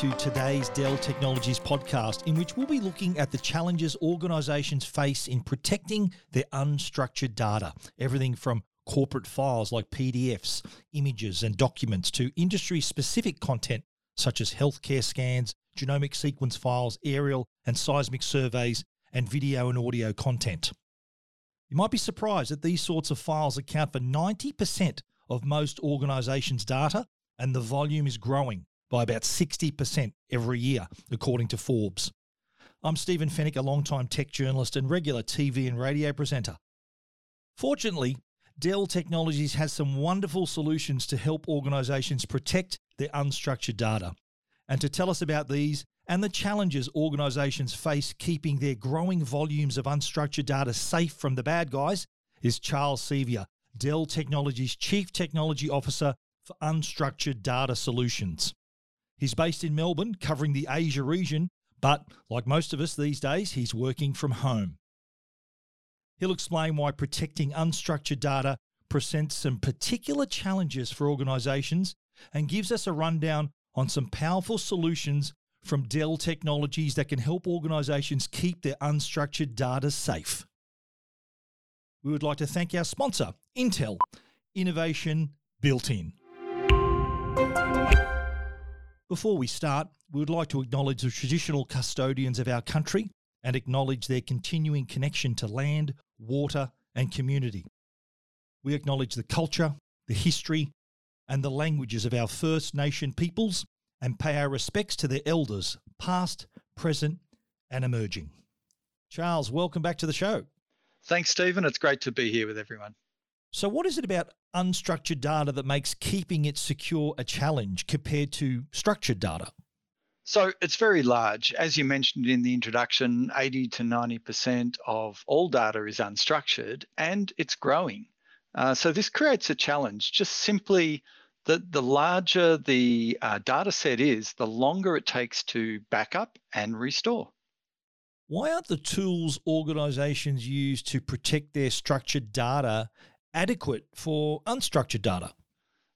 to today's Dell Technologies podcast, in which we'll be looking at the challenges organizations face in protecting their unstructured data. Everything from corporate files like PDFs, images, and documents to industry specific content such as healthcare scans, genomic sequence files, aerial and seismic surveys, and video and audio content. You might be surprised that these sorts of files account for 90% of most organizations' data, and the volume is growing by about 60% every year, according to Forbes. I'm Stephen Fenech, a long-time tech journalist and regular TV and radio presenter. Fortunately, Dell Technologies has some wonderful solutions to help organizations protect their unstructured data. And to tell us about these and the challenges organizations face keeping their growing volumes of unstructured data safe from the bad guys is Charles Sevior, Dell Technologies Chief Technology Officer for Unstructured Data Solutions. He's based in Melbourne, covering the Asia region, but like most of us these days, he's working from home. He'll explain why protecting unstructured data presents some particular challenges for organisations and gives us a rundown on some powerful solutions from Dell Technologies that can help organisations keep their unstructured data safe. We would like to thank our sponsor, Intel, innovation built in. Before we start, we would like to acknowledge the traditional custodians of our country and acknowledge their continuing connection to land, water, and community. We acknowledge the culture, the history, and the languages of our First Nation peoples and pay our respects to their elders, past, present, and emerging. Charles, welcome back to the show. Thanks, Stephen. It's great to be here with everyone. So, what is it about unstructured data that makes keeping it secure a challenge compared to structured data? So it's very large. As you mentioned in the introduction, 80 to 90% of all data is unstructured and it's growing. Uh, so this creates a challenge. Just simply, the, the larger the uh, data set is, the longer it takes to backup and restore. Why aren't the tools organizations use to protect their structured data adequate for unstructured data?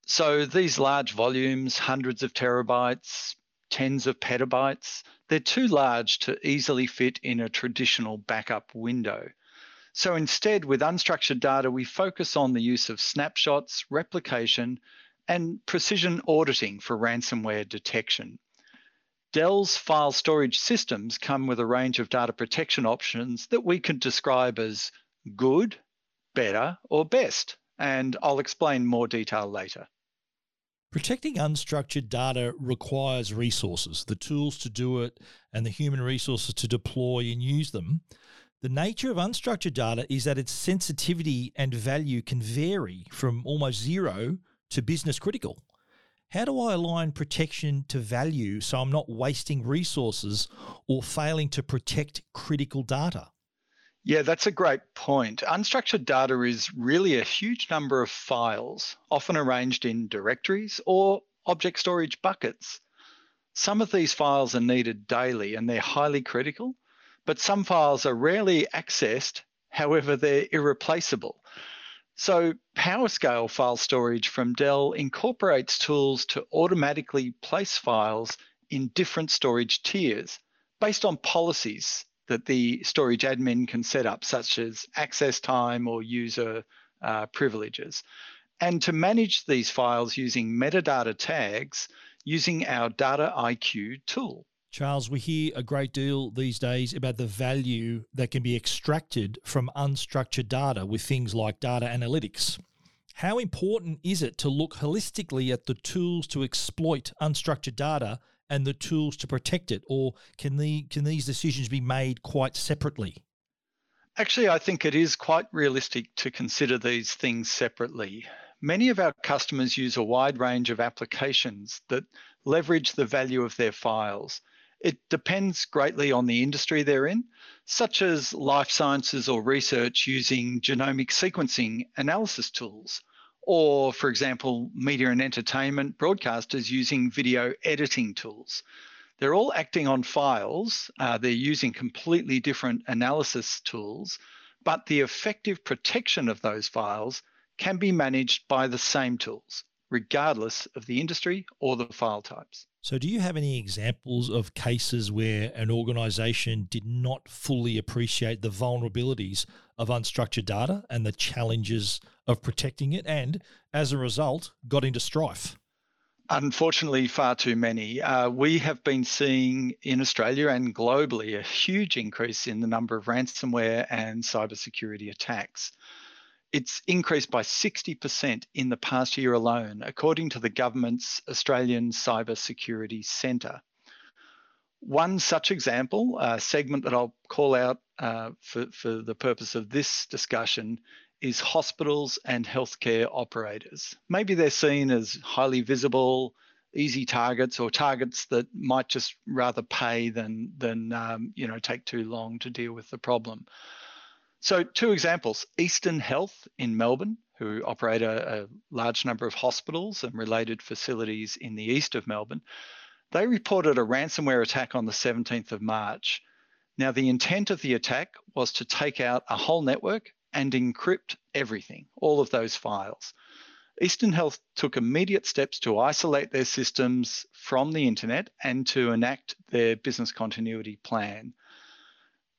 So these large volumes, hundreds of terabytes, tens of petabytes, they're too large to easily fit in a traditional backup window. So instead, with unstructured data, we focus on the use of snapshots, replication, and precision auditing for ransomware detection. Dell's file storage systems come with a range of data protection options that we can describe as good, better, or best, and I'll explain more detail later. Protecting unstructured data requires resources, the tools to do it, and the human resources to deploy and use them. The nature of unstructured data is that its sensitivity and value can vary from almost zero to business critical. How do I align protection to value so I'm not wasting resources or failing to protect critical data? Yeah, that's a great point. Unstructured data is really a huge number of files, often arranged in directories or object storage buckets. Some of these files are needed daily and they're highly critical, but some files are rarely accessed, however, they're irreplaceable. So, PowerScale file storage from Dell incorporates tools to automatically place files in different storage tiers based on policies that the storage admin can set up, such as access time or user uh, privileges. And to manage these files using metadata tags using our Data IQ tool. Charles, we hear a great deal these days about the value that can be extracted from unstructured data with things like data analytics. How important is it to look holistically at the tools to exploit unstructured data and the tools to protect it, or can the can these decisions be made quite separately? Actually, I think it is quite realistic to consider these things separately. Many of our customers use a wide range of applications that leverage the value of their files. It depends greatly on the industry they're in, such as life sciences or research using genomic sequencing analysis tools, or, for example, media and entertainment broadcasters using video editing tools. They're all acting on files, uh, they're using completely different analysis tools, but the effective protection of those files can be managed by the same tools, regardless of the industry or the file types. So, do you have any examples of cases where an organization did not fully appreciate the vulnerabilities of unstructured data and the challenges of protecting it, and as a result, got into strife? Unfortunately, far too many. Uh, we have been seeing in Australia and globally a huge increase in the number of ransomware and cybersecurity attacks. It's increased by 60% in the past year alone, according to the government's Australian Cyber Security Centre. One such example, a segment that I'll call out uh, for, for the purpose of this discussion, is hospitals and healthcare operators. Maybe they're seen as highly visible, easy targets, or targets that might just rather pay than than um, you know take too long to deal with the problem. So, two examples Eastern Health in Melbourne, who operate a, a, large number of hospitals and related facilities in the east of Melbourne, they reported a ransomware attack on the 17th of March. Now, the intent of the attack was to take out a whole network and encrypt everything, all of those files. Eastern Health took immediate steps to isolate their systems from the internet and to enact their business continuity plan.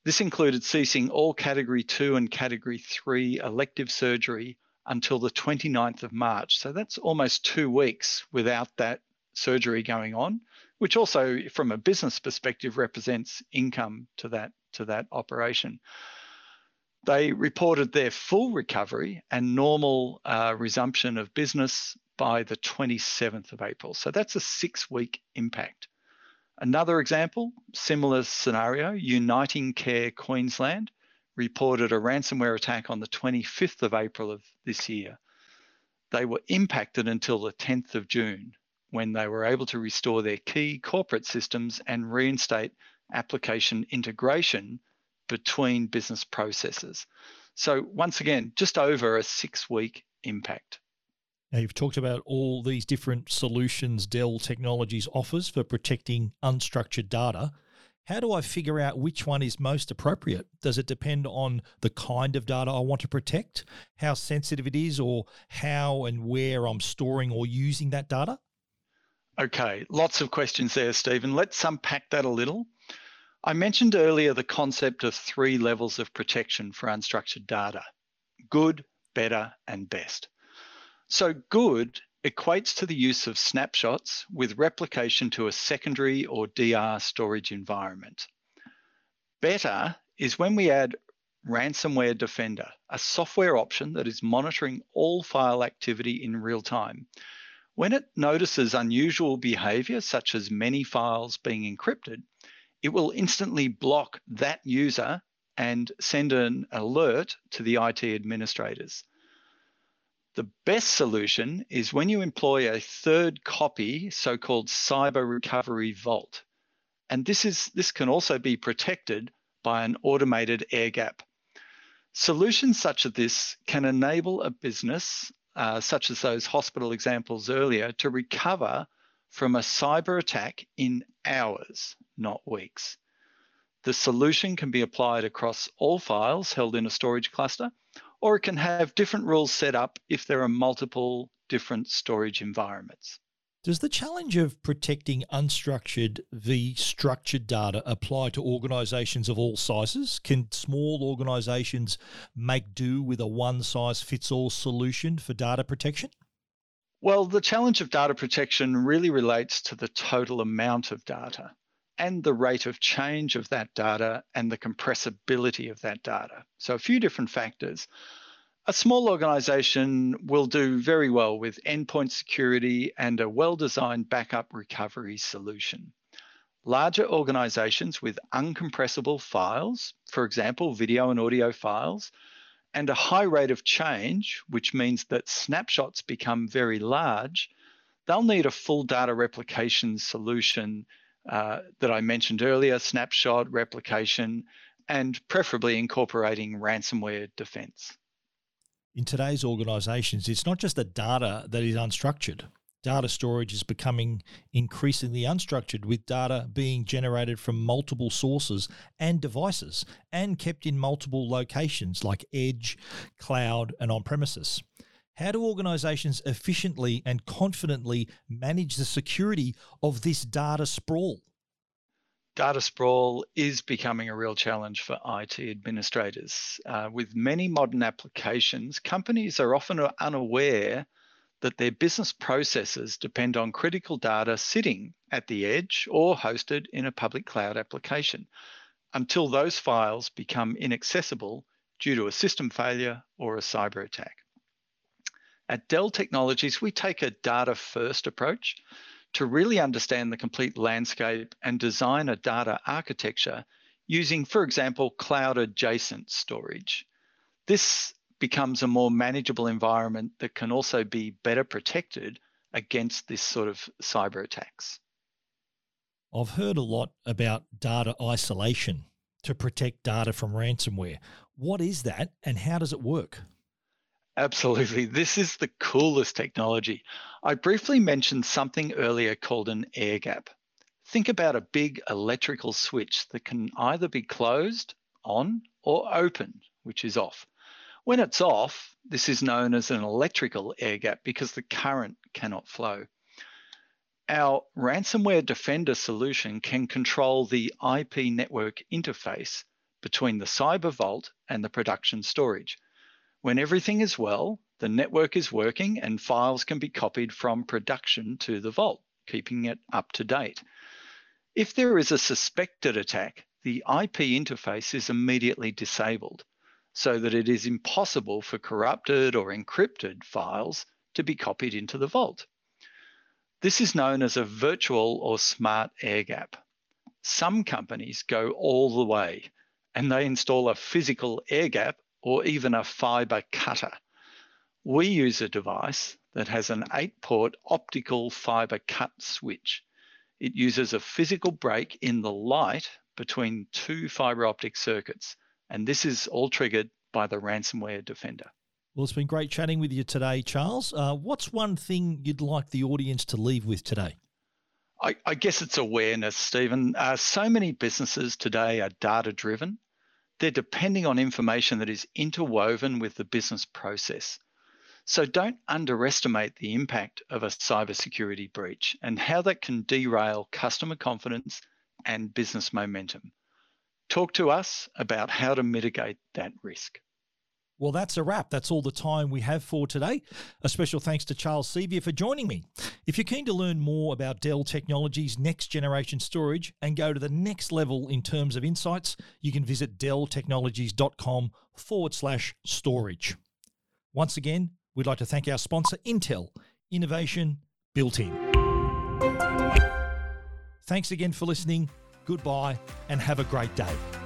This included ceasing all Category 2 and Category 3 elective surgery until the 29th of March. So that's almost two weeks without that surgery going on, which also, from a business perspective, represents income to that, to that operation. They reported their full recovery and normal uh, resumption of business by the 27th of April. So that's a six week impact. Another example, similar scenario, Uniting Care Queensland reported a ransomware attack on the 25th of April of this year. They were impacted until the 10th of June when they were able to restore their key corporate systems and reinstate application integration between business processes. So, once again, just over a six week impact. Now, you've talked about all these different solutions Dell Technologies offers for protecting unstructured data. How do I figure out which one is most appropriate? Does it depend on the kind of data I want to protect, how sensitive it is, or how and where I'm storing or using that data? Okay, lots of questions there, Stephen. Let's unpack that a little. I mentioned earlier the concept of three levels of protection for unstructured data good, better, and best. So good equates to the use of snapshots with replication to a secondary or DR storage environment. Better is when we add Ransomware Defender, a software option that is monitoring all file activity in real time. When it notices unusual behavior, such as many files being encrypted, it will instantly block that user and send an alert to the IT administrators. The best solution is when you employ a third copy, so-called cyber recovery vault. And this, is, this can also be protected by an automated air gap. Solutions such as this can enable a business, uh, such as those hospital examples earlier, to recover from a cyber attack in hours, not weeks. The solution can be applied across all files held in a storage cluster or it can have different rules set up if there are multiple different storage environments. Does the challenge of protecting unstructured v structured data apply to organisations of all sizes? Can small organisations make do with a one size fits all solution for data protection? Well, the challenge of data protection really relates to the total amount of data and the rate of change of that data and the compressibility of that data. So, a few different factors. A small organization will do very well with endpoint security and a well designed backup recovery solution. Larger organizations with uncompressible files, for example, video and audio files, and a high rate of change, which means that snapshots become very large, they'll need a full data replication solution uh, that I mentioned earlier, snapshot, replication, and preferably incorporating ransomware defense. In today's organizations, it's not just the data that is unstructured. Data storage is becoming increasingly unstructured, with data being generated from multiple sources and devices and kept in multiple locations like edge, cloud, and on premises. How do organizations efficiently and confidently manage the security of this data sprawl? Data sprawl is becoming a real challenge for IT administrators. Uh, with many modern applications, companies are often unaware that their business processes depend on critical data sitting at the edge or hosted in a public cloud application until those files become inaccessible due to a system failure or a cyber attack. At Dell Technologies, we take a data first approach to really understand the complete landscape and design a data architecture using, for example, cloud adjacent storage. This becomes a more manageable environment that can also be better protected against this sort of cyber attacks. I've heard a lot about data isolation to protect data from ransomware. What is that and how does it work? Absolutely. This is the coolest technology. I briefly mentioned something earlier called an air gap. Think about a big electrical switch that can either be closed, on, or open, which is off. When it's off, this is known as an electrical air gap because the current cannot flow. Our ransomware defender solution can control the IP network interface between the cyber vault and the production storage. When everything is well, the network is working and files can be copied from production to the vault, keeping it up to date. If there is a suspected attack, the IP interface is immediately disabled so that it is impossible for corrupted or encrypted files to be copied into the vault. This is known as a virtual or smart air gap. Some companies go all the way and they install a physical air gap or even a fiber cutter. We use a device that has an eight port optical fiber cut switch. It uses a physical break in the light between two fiber optic circuits and this is all triggered by the ransomware defender. Well, it's been great chatting with you today, Charles. Uh, what's one thing you'd like the audience to leave with today? I, I guess it's awareness, Stephen. Uh, so many businesses today are data driven. They're depending on information that is interwoven with the business process. So don't underestimate the impact of a cybersecurity breach and how that can derail customer confidence and business momentum. Talk to us about how to mitigate that risk. Well, that's a wrap. That's all the time we have for today. A special thanks to Charles Sevior for joining me. If you're keen to learn more about Dell Technologies' next generation storage and go to the next level in terms of insights, you can visit delltechnologies.com forward slash storage. Once again, we'd like to thank our sponsor, Intel, innovation built in. Thanks again for listening goodbye, and have a great day.